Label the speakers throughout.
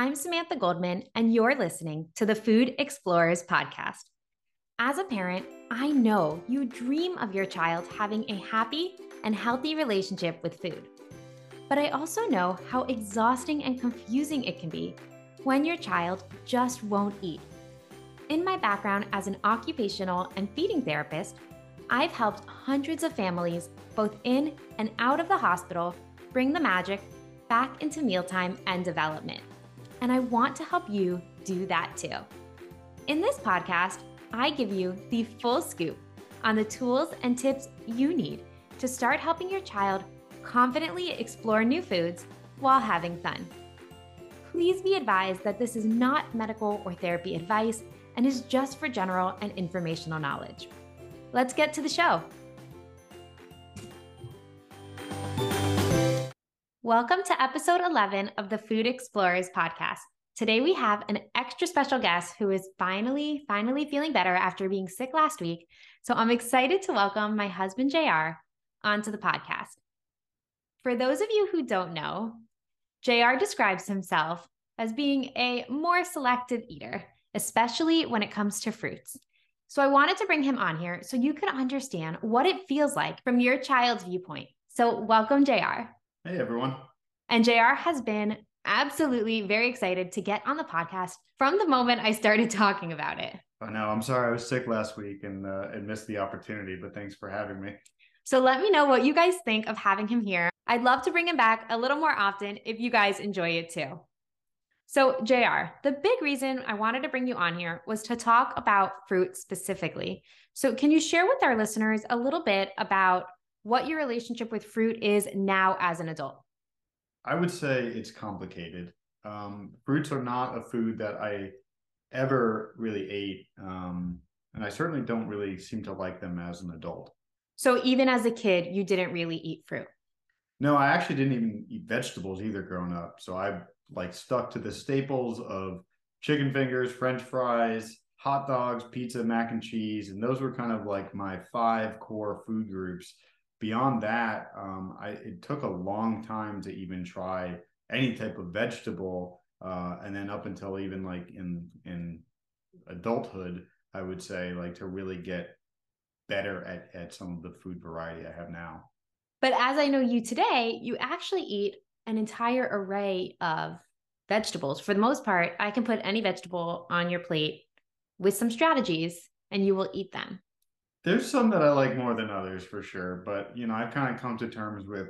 Speaker 1: I'm Samantha Goldman, and you're listening to the Food Explorers podcast. As a parent, I know you dream of your child having a happy and healthy relationship with food. But I also know how exhausting and confusing it can be when your child just won't eat. In my background as an occupational and feeding therapist, I've helped hundreds of families, both in and out of the hospital, bring the magic back into mealtime and development. And I want to help you do that too. In this podcast, I give you the full scoop on the tools and tips you need to start helping your child confidently explore new foods while having fun. Please be advised that this is not medical or therapy advice and is just for general and informational knowledge. Let's get to the show. Welcome to episode 11 of the Food Explorers podcast. Today we have an extra special guest who is finally, finally feeling better after being sick last week. So I'm excited to welcome my husband, JR, onto the podcast. For those of you who don't know, JR describes himself as being a more selective eater, especially when it comes to fruits. So I wanted to bring him on here so you can understand what it feels like from your child's viewpoint. So welcome, JR.
Speaker 2: Hey, everyone.
Speaker 1: And JR has been absolutely very excited to get on the podcast from the moment I started talking about it.
Speaker 2: I know. I'm sorry I was sick last week and, uh, and missed the opportunity, but thanks for having me.
Speaker 1: So let me know what you guys think of having him here. I'd love to bring him back a little more often if you guys enjoy it too. So, JR, the big reason I wanted to bring you on here was to talk about fruit specifically. So, can you share with our listeners a little bit about what your relationship with fruit is now as an adult?
Speaker 2: I would say it's complicated. Um, fruits are not a food that I ever really ate. Um, and I certainly don't really seem to like them as an adult.
Speaker 1: So, even as a kid, you didn't really eat fruit?
Speaker 2: No, I actually didn't even eat vegetables either growing up. So, I like stuck to the staples of chicken fingers, french fries, hot dogs, pizza, mac and cheese. And those were kind of like my five core food groups beyond that, um, I, it took a long time to even try any type of vegetable. Uh, and then up until even like in in adulthood, I would say like to really get better at at some of the food variety I have now.
Speaker 1: But as I know you today, you actually eat an entire array of vegetables. For the most part, I can put any vegetable on your plate with some strategies and you will eat them.
Speaker 2: There's some that I like more than others for sure, but you know, I've kind of come to terms with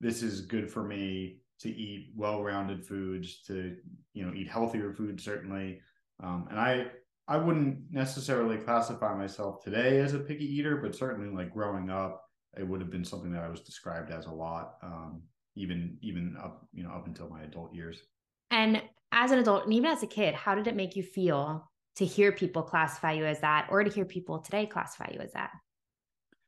Speaker 2: this is good for me to eat well-rounded foods, to you know, eat healthier food certainly. Um, and I I wouldn't necessarily classify myself today as a picky eater, but certainly like growing up, it would have been something that I was described as a lot, um, even even up you know up until my adult years.
Speaker 1: And as an adult, and even as a kid, how did it make you feel to hear people classify you as that or to hear people today classify you as that?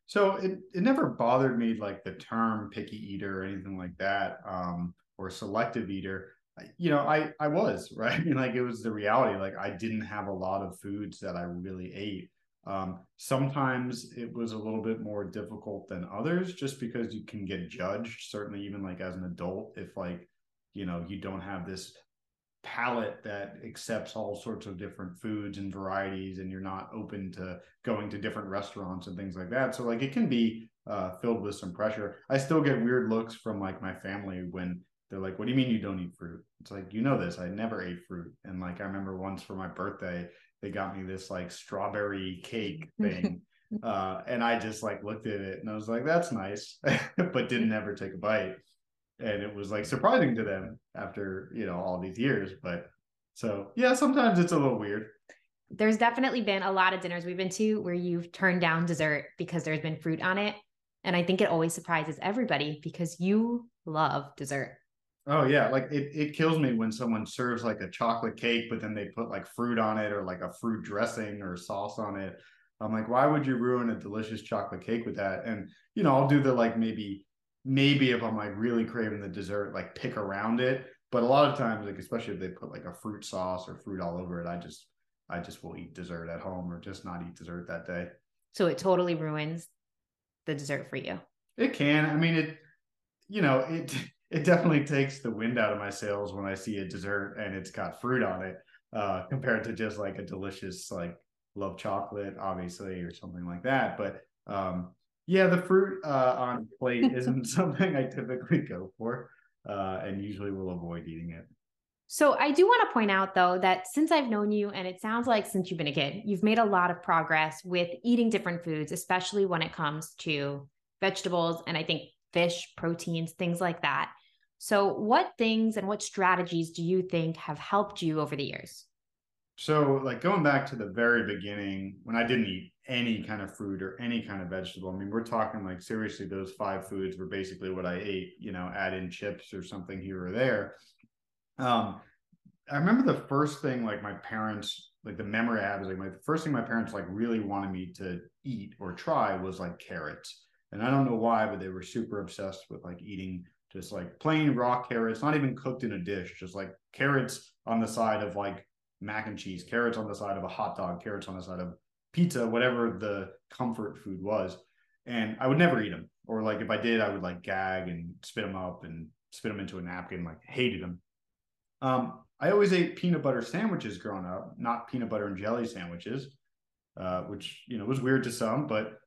Speaker 2: So it, it never bothered me like the term picky eater or anything like that, um, or selective eater. You know, I I was right. I mean, like it was the reality. Like I didn't have a lot of foods that I really ate. Um, sometimes it was a little bit more difficult than others, just because you can get judged. Certainly, even like as an adult, if like you know you don't have this palate that accepts all sorts of different foods and varieties and you're not open to going to different restaurants and things like that. So like it can be uh, filled with some pressure. I still get weird looks from like my family when they're like what do you mean you don't eat fruit? It's like you know this. I never ate fruit. And like i remember once for my birthday they got me this like strawberry cake thing uh, and i just like looked at it and i was like that's nice but didn't ever take a bite and it was like surprising to them after you know all these years but so yeah sometimes it's a little weird.
Speaker 1: There's definitely been a lot of dinners we've been to where you've turned down dessert because there's been fruit on it and i think it always surprises everybody because you love dessert.
Speaker 2: Oh yeah like it, it kills me when someone serves like a chocolate cake but then they put like fruit on it or like a fruit dressing or sauce on it. I'm like why would you ruin a delicious chocolate cake with that? And you know i'll do the like maybe maybe if I'm like really craving the dessert, like pick around it. But a lot of times, like especially if they put like a fruit sauce or fruit all over it, I just I just will eat dessert at home or just not eat dessert that day.
Speaker 1: So it totally ruins the dessert for you.
Speaker 2: It can. I mean, it. You know, it it definitely takes the wind out of my sails when I see a dessert and it's got fruit on it, uh, compared to just like a delicious like love chocolate, obviously, or something like that. But um, yeah, the fruit uh, on plate isn't something I typically go for, uh, and usually will avoid eating it.
Speaker 1: So I do want to point out though that since I've known you, and it sounds like since you've been a kid, you've made a lot of progress with eating different foods, especially when it comes to vegetables and I think fish, proteins, things like that. So, what things and what strategies do you think have helped you over the years?
Speaker 2: So, like going back to the very beginning, when I didn't eat any kind of fruit or any kind of vegetable, I mean, we're talking like seriously, those five foods were basically what I ate, you know, add in chips or something here or there. Um, I remember the first thing like my parents, like the memory I have is like my the first thing my parents like really wanted me to eat or try was like carrots. And I don't know why, but they were super obsessed with like eating just like plain raw carrots, not even cooked in a dish, just like carrots on the side of like mac and cheese, carrots on the side of a hot dog, carrots on the side of pizza, whatever the comfort food was. And I would never eat them. Or like if I did, I would like gag and spit them up and spit them into a napkin, like hated them. Um, I always ate peanut butter sandwiches growing up, not peanut butter and jelly sandwiches, uh, which you know was weird to some, but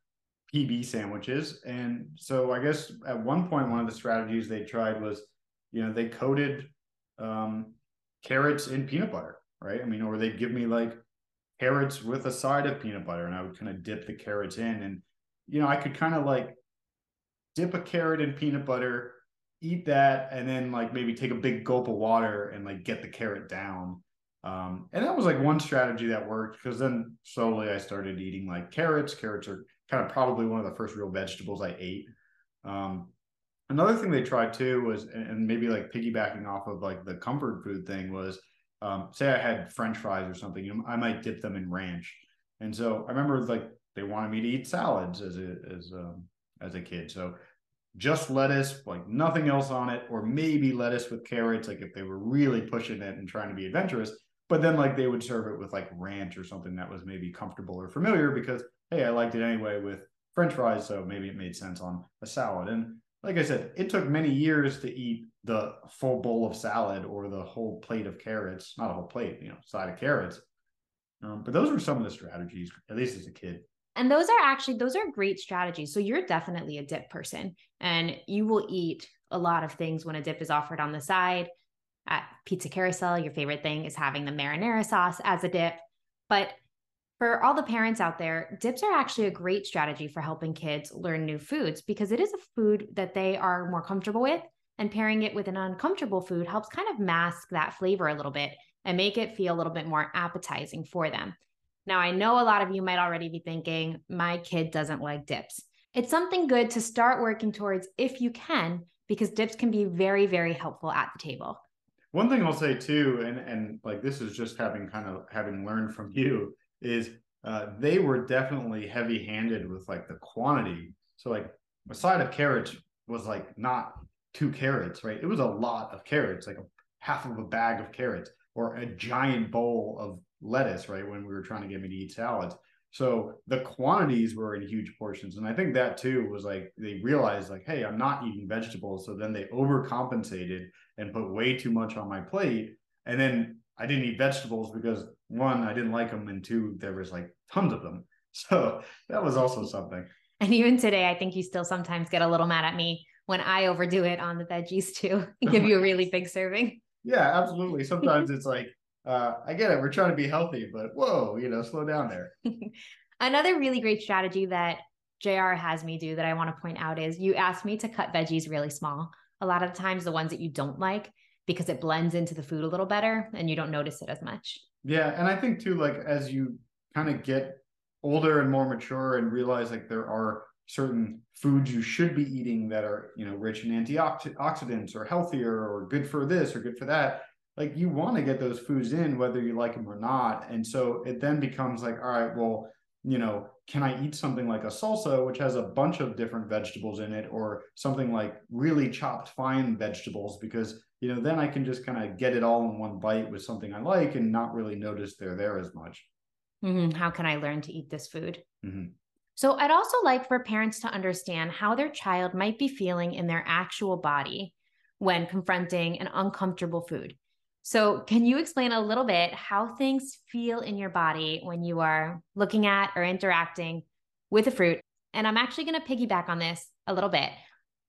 Speaker 2: PB sandwiches. And so I guess at one point, one of the strategies they tried was, you know, they coated um, carrots in peanut butter, right? I mean, or they'd give me like carrots with a side of peanut butter, and I would kind of dip the carrots in, and you know, I could kind of like dip a carrot in peanut butter, eat that, and then like maybe take a big gulp of water and like get the carrot down. Um, and that was like one strategy that worked because then slowly I started eating like carrots. Carrots are kind of probably one of the first real vegetables I ate. Um, another thing they tried too was, and maybe like piggybacking off of like the comfort food thing was, um, say I had French fries or something, you know, I might dip them in ranch. And so I remember like they wanted me to eat salads as a as um, as a kid. So just lettuce, like nothing else on it, or maybe lettuce with carrots, like if they were really pushing it and trying to be adventurous. But then like they would serve it with like ranch or something that was maybe comfortable or familiar because hey, I liked it anyway with French fries, so maybe it made sense on a salad. And like I said, it took many years to eat the full bowl of salad or the whole plate of carrots, not a whole plate, you know, side of carrots. Um, but those were some of the strategies, at least as a kid.
Speaker 1: And those are actually those are great strategies. So you're definitely a dip person and you will eat a lot of things when a dip is offered on the side. At Pizza Carousel, your favorite thing is having the marinara sauce as a dip. But for all the parents out there, dips are actually a great strategy for helping kids learn new foods because it is a food that they are more comfortable with. And pairing it with an uncomfortable food helps kind of mask that flavor a little bit and make it feel a little bit more appetizing for them. Now, I know a lot of you might already be thinking, my kid doesn't like dips. It's something good to start working towards if you can, because dips can be very, very helpful at the table.
Speaker 2: One thing I'll say too, and and like this is just having kind of having learned from you, is uh, they were definitely heavy handed with like the quantity. So like a side of carrots was like not two carrots, right? It was a lot of carrots, like a half of a bag of carrots or a giant bowl of lettuce, right? When we were trying to get me to eat salads. So the quantities were in huge portions. And I think that too was like they realized like, hey, I'm not eating vegetables. So then they overcompensated and put way too much on my plate. And then I didn't eat vegetables because one, I didn't like them, and two, there was like tons of them. So that was also something.
Speaker 1: And even today, I think you still sometimes get a little mad at me when I overdo it on the veggies too, give you a really big serving.
Speaker 2: Yeah, absolutely. Sometimes it's like, uh, I get it, we're trying to be healthy, but whoa, you know, slow down there.
Speaker 1: Another really great strategy that JR has me do that I want to point out is you asked me to cut veggies really small. A lot of times, the ones that you don't like, because it blends into the food a little better and you don't notice it as much.
Speaker 2: Yeah. And I think too, like as you kind of get older and more mature and realize like there are certain foods you should be eating that are, you know, rich in antioxidants or healthier or good for this or good for that. Like you want to get those foods in whether you like them or not. And so it then becomes like, all right, well, you know, can I eat something like a salsa, which has a bunch of different vegetables in it, or something like really chopped fine vegetables? Because, you know, then I can just kind of get it all in one bite with something I like and not really notice they're there as much.
Speaker 1: Mm-hmm. How can I learn to eat this food?
Speaker 2: Mm-hmm.
Speaker 1: So, I'd also like for parents to understand how their child might be feeling in their actual body when confronting an uncomfortable food. So, can you explain a little bit how things feel in your body when you are looking at or interacting with a fruit? And I'm actually going to piggyback on this a little bit.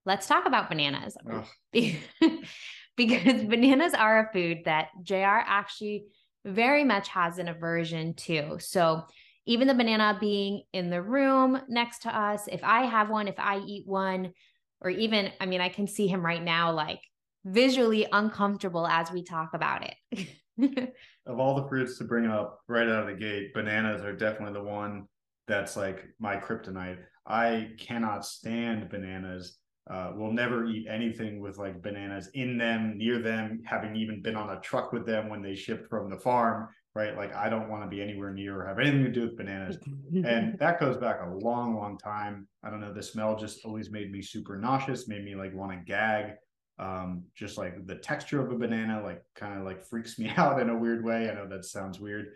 Speaker 1: Let's talk about bananas. because bananas are a food that JR actually very much has an aversion to. So, even the banana being in the room next to us, if I have one, if I eat one, or even, I mean, I can see him right now, like visually uncomfortable as we talk about
Speaker 2: it. of all the fruits to bring up right out of the gate, bananas are definitely the one that's like my kryptonite. I cannot stand bananas. Uh, will never eat anything with like bananas in them, near them, having even been on a truck with them when they shipped from the farm, right? Like I don't want to be anywhere near or have anything to do with bananas. and that goes back a long, long time. I don't know. The smell just always made me super nauseous, made me like want to gag. Um, just like the texture of a banana, like kind of like freaks me out in a weird way. I know that sounds weird.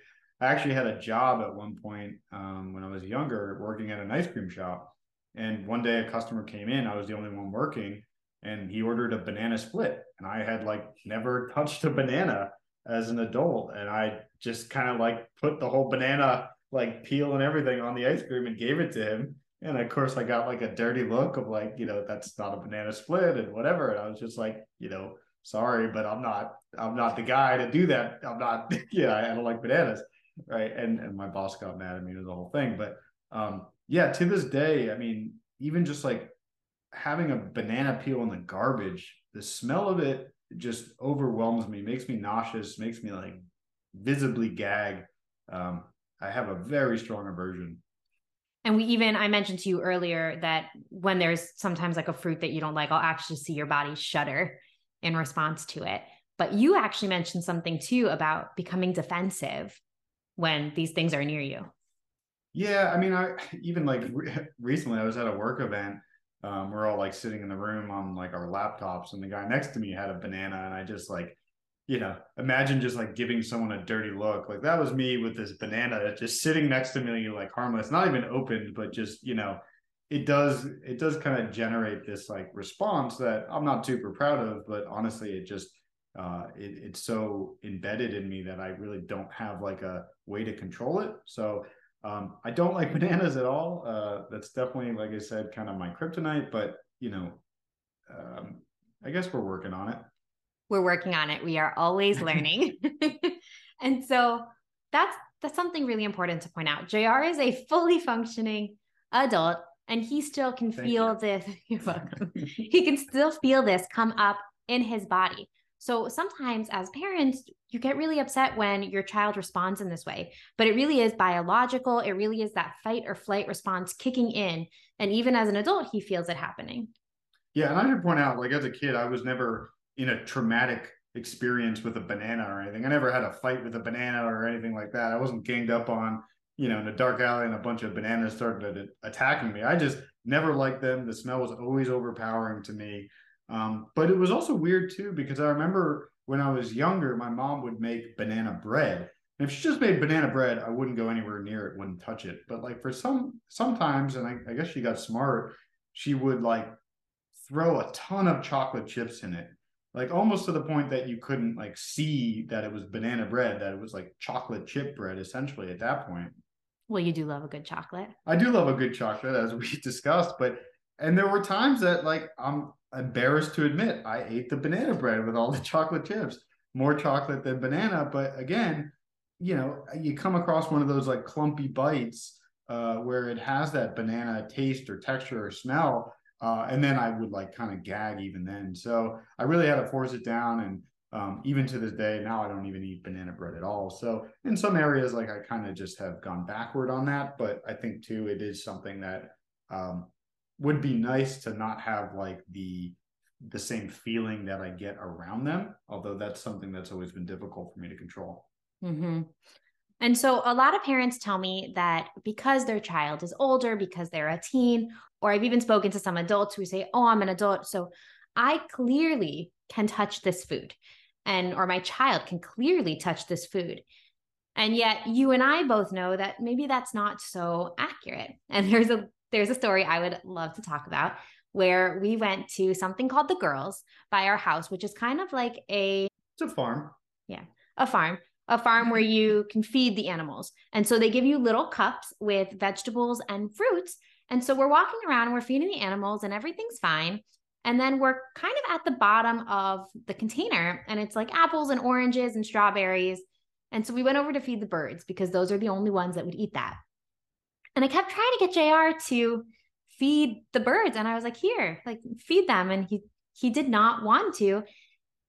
Speaker 2: I actually had a job at one point um, when I was younger, working at an ice cream shop. And one day a customer came in. I was the only one working, and he ordered a banana split. And I had like never touched a banana as an adult, and I just kind of like put the whole banana like peel and everything on the ice cream and gave it to him. And of course, I got like a dirty look of like, you know, that's not a banana split and whatever. And I was just like, you know, sorry, but I'm not, I'm not the guy to do that. I'm not, yeah, I don't like bananas, right? And and my boss got mad at me with the whole thing. But um, yeah, to this day, I mean, even just like having a banana peel in the garbage, the smell of it just overwhelms me, makes me nauseous, makes me like visibly gag. Um, I have a very strong aversion.
Speaker 1: And we even, I mentioned to you earlier that when there's sometimes like a fruit that you don't like, I'll actually see your body shudder in response to it. But you actually mentioned something too about becoming defensive when these things are near you.
Speaker 2: Yeah, I mean, I even like re- recently I was at a work event. Um, we're all like sitting in the room on like our laptops, and the guy next to me had a banana, and I just like, you know, imagine just like giving someone a dirty look. Like that was me with this banana just sitting next to me, like harmless, not even opened, but just you know, it does it does kind of generate this like response that I'm not super proud of, but honestly, it just uh, it, it's so embedded in me that I really don't have like a way to control it. So um, I don't like bananas at all. Uh, that's definitely, like I said, kind of my kryptonite. But you know, um, I guess we're working on it.
Speaker 1: We're working on it. We are always learning, and so that's that's something really important to point out. Jr. is a fully functioning adult, and he still can Thank feel you. this. You're welcome. he can still feel this come up in his body. So sometimes as parents, you get really upset when your child responds in this way, but it really is biological. It really is that fight or flight response kicking in. And even as an adult, he feels it happening.
Speaker 2: Yeah. And I should point out, like as a kid, I was never in a traumatic experience with a banana or anything. I never had a fight with a banana or anything like that. I wasn't ganged up on, you know, in a dark alley and a bunch of bananas started attacking me. I just never liked them. The smell was always overpowering to me. Um, but it was also weird too because I remember when I was younger, my mom would make banana bread. And if she just made banana bread, I wouldn't go anywhere near it, wouldn't touch it. But like for some sometimes, and I, I guess she got smart, she would like throw a ton of chocolate chips in it. Like almost to the point that you couldn't like see that it was banana bread, that it was like chocolate chip bread essentially at that point.
Speaker 1: Well, you do love a good chocolate.
Speaker 2: I do love a good chocolate, as we discussed, but and there were times that like I'm embarrassed to admit I ate the banana bread with all the chocolate chips, more chocolate than banana. But again, you know, you come across one of those like clumpy bites uh, where it has that banana taste or texture or smell. Uh, and then I would like kind of gag even then. So I really had to force it down. And um, even to this day, now I don't even eat banana bread at all. So in some areas, like I kind of just have gone backward on that. But I think too, it is something that um, would be nice to not have like the the same feeling that I get around them. Although that's something that's always been difficult for me to control.
Speaker 1: Mm-hmm. And so a lot of parents tell me that because their child is older, because they're a teen, or I've even spoken to some adults who say, "Oh, I'm an adult, so I clearly can touch this food." And or my child can clearly touch this food. And yet you and I both know that maybe that's not so accurate. And there's a there's a story I would love to talk about where we went to something called the Girls by our house, which is kind of like a
Speaker 2: it's a farm.
Speaker 1: Yeah, a farm, a farm where mm-hmm. you can feed the animals. And so they give you little cups with vegetables and fruits. And so we're walking around and we're feeding the animals and everything's fine. And then we're kind of at the bottom of the container and it's like apples and oranges and strawberries. And so we went over to feed the birds because those are the only ones that would eat that. And I kept trying to get JR to feed the birds. And I was like, here, like feed them. And he he did not want to.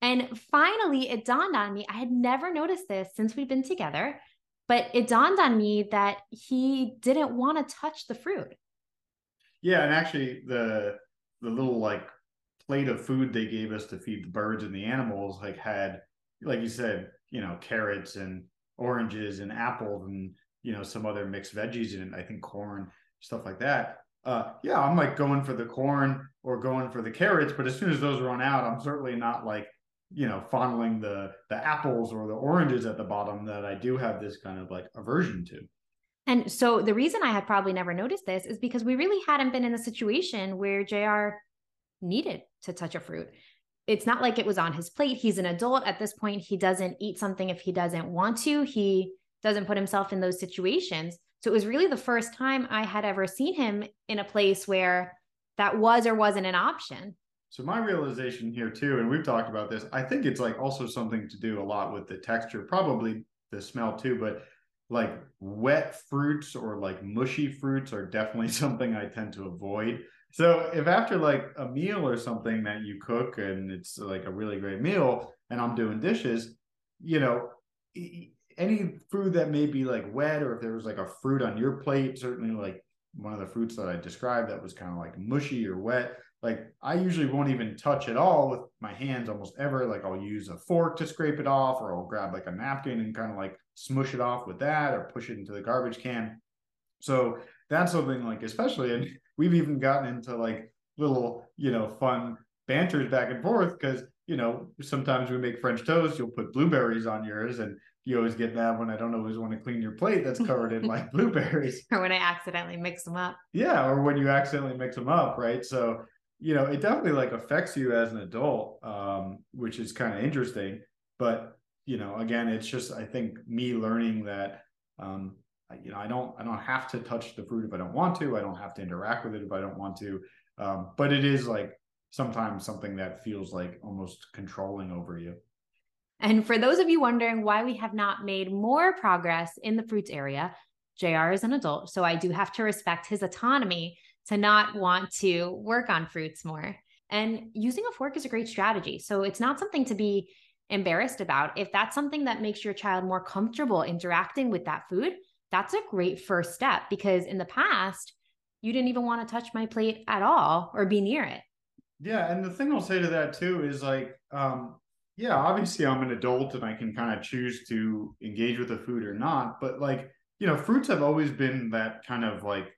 Speaker 1: And finally it dawned on me. I had never noticed this since we've been together, but it dawned on me that he didn't want to touch the fruit.
Speaker 2: Yeah, and actually the the little like plate of food they gave us to feed the birds and the animals like had like you said, you know, carrots and oranges and apples and you know some other mixed veggies and I think corn stuff like that. Uh, yeah, I'm like going for the corn or going for the carrots, but as soon as those run out, I'm certainly not like you know fondling the the apples or the oranges at the bottom that I do have this kind of like aversion to.
Speaker 1: And so the reason I had probably never noticed this is because we really hadn't been in a situation where JR needed to touch a fruit. It's not like it was on his plate. He's an adult at this point. He doesn't eat something if he doesn't want to. He doesn't put himself in those situations. So it was really the first time I had ever seen him in a place where that was or wasn't an option.
Speaker 2: So my realization here too, and we've talked about this, I think it's like also something to do a lot with the texture, probably the smell too, but like wet fruits or like mushy fruits are definitely something I tend to avoid. So if after like a meal or something that you cook and it's like a really great meal and I'm doing dishes, you know, any food that may be like wet or if there was like a fruit on your plate, certainly like one of the fruits that I described that was kind of like mushy or wet, like I usually won't even touch it all with my hands almost ever. Like I'll use a fork to scrape it off, or I'll grab like a napkin and kind of like smush it off with that, or push it into the garbage can. So that's something like especially, and we've even gotten into like little you know fun banters back and forth because you know sometimes we make French toast, you'll put blueberries on yours, and you always get mad when I don't always want to clean your plate that's covered in like blueberries.
Speaker 1: or when I accidentally mix them up.
Speaker 2: Yeah, or when you accidentally mix them up, right? So, you know, it definitely like affects you as an adult, um, which is kind of interesting. But, you know, again, it's just I think me learning that um, you know, I don't I don't have to touch the fruit if I don't want to. I don't have to interact with it if I don't want to. Um, but it is like sometimes something that feels like almost controlling over you.
Speaker 1: And for those of you wondering why we have not made more progress in the fruits area, JR is an adult, so I do have to respect his autonomy to not want to work on fruits more. And using a fork is a great strategy. So it's not something to be embarrassed about. If that's something that makes your child more comfortable interacting with that food, that's a great first step because in the past, you didn't even want to touch my plate at all or be near it.
Speaker 2: Yeah. And the thing I'll say to that too is like, um, yeah, obviously I'm an adult and I can kind of choose to engage with the food or not. But like, you know, fruits have always been that kind of like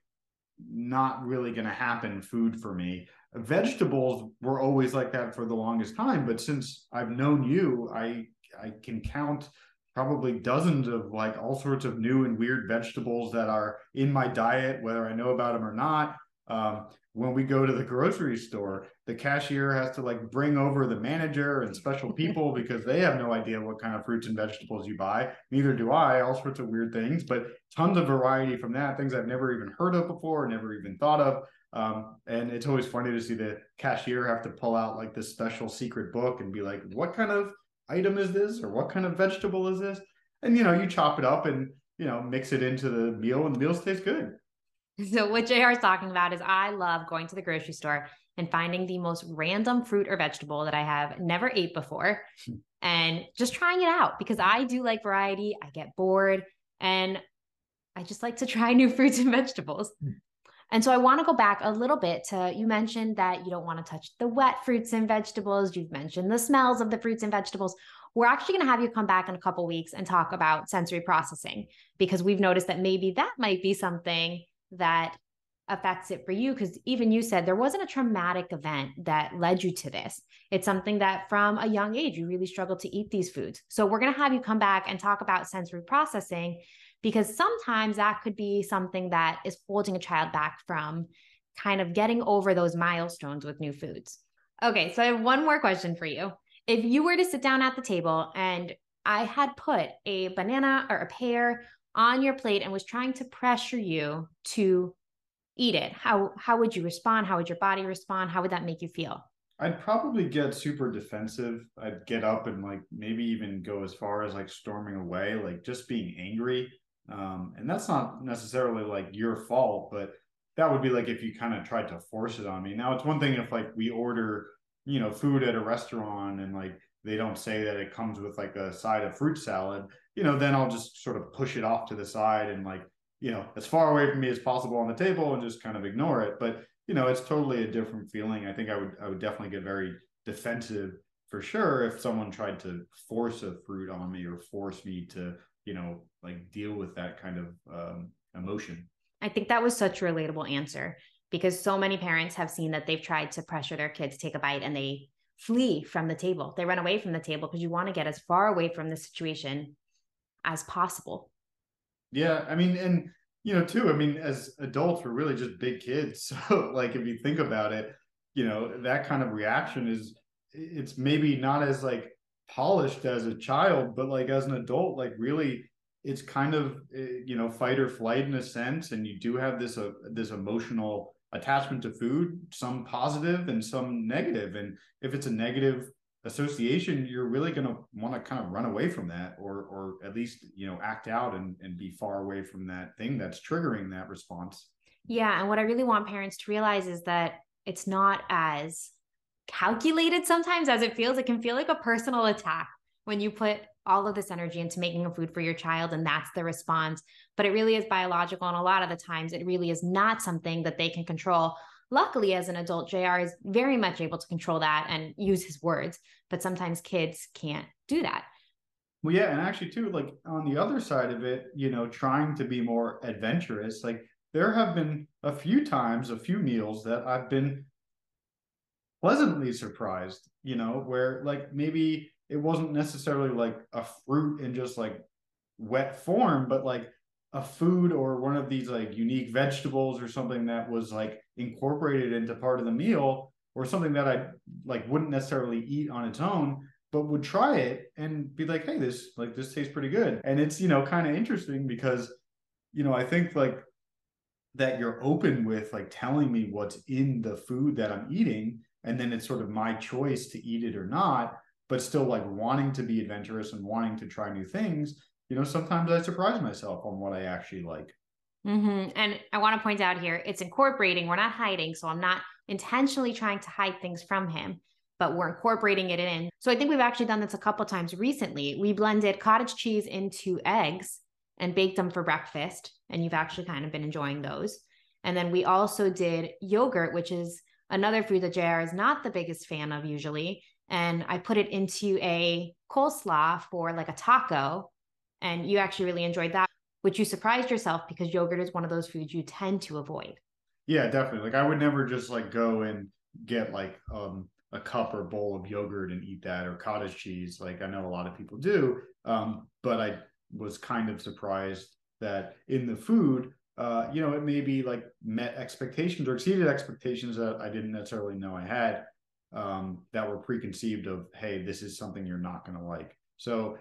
Speaker 2: not really going to happen food for me. Vegetables were always like that for the longest time. But since I've known you, I I can count probably dozens of like all sorts of new and weird vegetables that are in my diet, whether I know about them or not. Um, when we go to the grocery store, the cashier has to like bring over the manager and special people because they have no idea what kind of fruits and vegetables you buy. Neither do I, all sorts of weird things, but tons of variety from that, things I've never even heard of before, never even thought of. Um, and it's always funny to see the cashier have to pull out like this special secret book and be like, what kind of item is this? Or what kind of vegetable is this? And, you know, you chop it up and, you know, mix it into the meal and the meals taste good.
Speaker 1: So what JR is talking about is I love going to the grocery store and finding the most random fruit or vegetable that I have never ate before hmm. and just trying it out because I do like variety. I get bored and I just like to try new fruits and vegetables. Hmm. And so I want to go back a little bit to you mentioned that you don't want to touch the wet fruits and vegetables. You've mentioned the smells of the fruits and vegetables. We're actually going to have you come back in a couple weeks and talk about sensory processing because we've noticed that maybe that might be something that affects it for you because even you said there wasn't a traumatic event that led you to this it's something that from a young age you really struggled to eat these foods so we're going to have you come back and talk about sensory processing because sometimes that could be something that is holding a child back from kind of getting over those milestones with new foods. Okay, so I have one more question for you. If you were to sit down at the table and I had put a banana or a pear on your plate and was trying to pressure you to eat it, how how would you respond? How would your body respond? How would that make you feel?
Speaker 2: I'd probably get super defensive. I'd get up and like maybe even go as far as like storming away, like just being angry. Um, and that's not necessarily like your fault, but that would be like if you kind of tried to force it on me. Now it's one thing if like we order, you know, food at a restaurant and like they don't say that it comes with like a side of fruit salad, you know, then I'll just sort of push it off to the side and like, you know, as far away from me as possible on the table and just kind of ignore it. But you know, it's totally a different feeling. I think I would I would definitely get very defensive for sure if someone tried to force a fruit on me or force me to, you know, like deal with that kind of um, emotion.
Speaker 1: I think that was such a relatable answer because so many parents have seen that they've tried to pressure their kids to take a bite and they flee from the table. They run away from the table because you want to get as far away from the situation as possible.
Speaker 2: Yeah, I mean, and you know, too, I mean, as adults, we're really just big kids. So, like, if you think about it, you know, that kind of reaction is, it's maybe not as like polished as a child, but like as an adult, like really, it's kind of, eh, you know, fight or flight in a sense. And you do have this, uh, this emotional attachment to food, some positive and some negative. And if it's a negative association, you're really going to want to kind of run away from that or or at least, you know, act out and, and be far away from that thing that's triggering that response.
Speaker 1: Yeah. And what I really want parents to realize is that it's not as calculated sometimes as it feels. It can feel like a personal attack when you put all of this energy into making a food for your child and that's the response. But it really is biological. And a lot of the times it really is not something that they can control luckily as an adult jr is very much able to control that and use his words but sometimes kids can't do that.
Speaker 2: Well yeah and actually too like on the other side of it you know trying to be more adventurous like there have been a few times a few meals that i've been pleasantly surprised you know where like maybe it wasn't necessarily like a fruit in just like wet form but like a food or one of these like unique vegetables or something that was like incorporated into part of the meal or something that I like wouldn't necessarily eat on its own but would try it and be like hey this like this tastes pretty good. And it's you know kind of interesting because you know I think like that you're open with like telling me what's in the food that I'm eating and then it's sort of my choice to eat it or not but still like wanting to be adventurous and wanting to try new things you know, sometimes I surprise myself on what I actually like.
Speaker 1: Mm-hmm. And I want to point out here, it's incorporating. We're not hiding. So I'm not intentionally trying to hide things from him, but we're incorporating it in. So I think we've actually done this a couple times recently. We blended cottage cheese into eggs and baked them for breakfast. And you've actually kind of been enjoying those. And then we also did yogurt, which is another food that JR is not the biggest fan of usually. And I put it into a coleslaw for like a taco and you actually really enjoyed that, which you surprised yourself because yogurt is one of those foods you tend to avoid.
Speaker 2: Yeah, definitely. Like I would never just like go and get like um a cup or bowl of yogurt and eat that or cottage cheese like I know a lot of people do. Um, but I was kind of surprised that in the food, uh, you know, it maybe like met expectations or exceeded expectations that I didn't necessarily know I had um, that were preconceived of, hey, this is something you're not going to like. So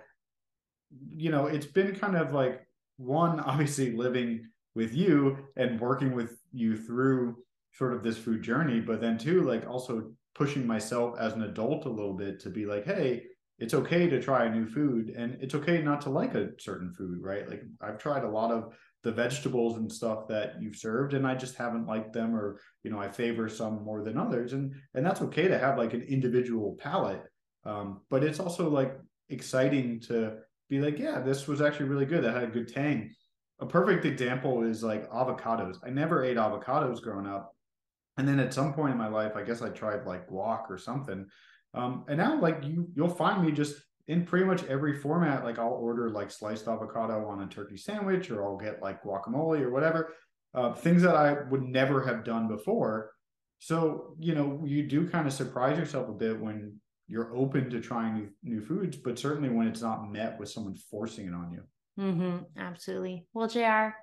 Speaker 2: you know, it's been kind of like one, obviously living with you and working with you through sort of this food journey, but then two, like also pushing myself as an adult a little bit to be like, hey, it's okay to try a new food and it's okay not to like a certain food, right? Like I've tried a lot of the vegetables and stuff that you've served and I just haven't liked them or you know I favor some more than others and and that's okay to have like an individual palate um, but it's also like exciting to be like, yeah, this was actually really good. That had a good tang. A perfect example is like avocados. I never ate avocados growing up. And then at some point in my life, I guess I tried like guac or something. Um, and now like you you'll find me just in pretty much every format. Like I'll order like sliced avocado on a turkey sandwich, or I'll get like guacamole or whatever. Uh, things that I would never have done before. So, you know, you do kind of surprise yourself a bit when you're open to trying new, new foods, but certainly when it's not met with someone forcing it on you.
Speaker 1: Mm-hmm, absolutely. Well, JR,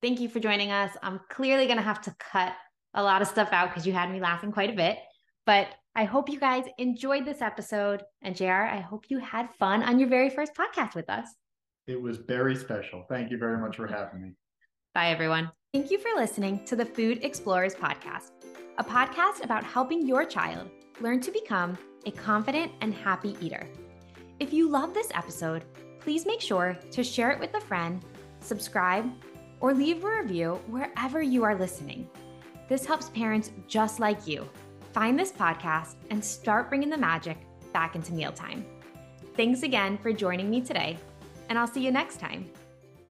Speaker 1: thank you for joining us. I'm clearly going to have to cut a lot of stuff out because you had me laughing quite a bit. But I hope you guys enjoyed this episode. And JR, I hope you had fun on your very first podcast with us.
Speaker 2: It was very special. Thank you very much for having me.
Speaker 1: Bye, everyone. Thank you for listening to the Food Explorers Podcast, a podcast about helping your child learn to become a confident and happy eater. If you love this episode, please make sure to share it with a friend, subscribe, or leave a review wherever you are listening. This helps parents just like you find this podcast and start bringing the magic back into mealtime. Thanks again for joining me today, and I'll see you next time.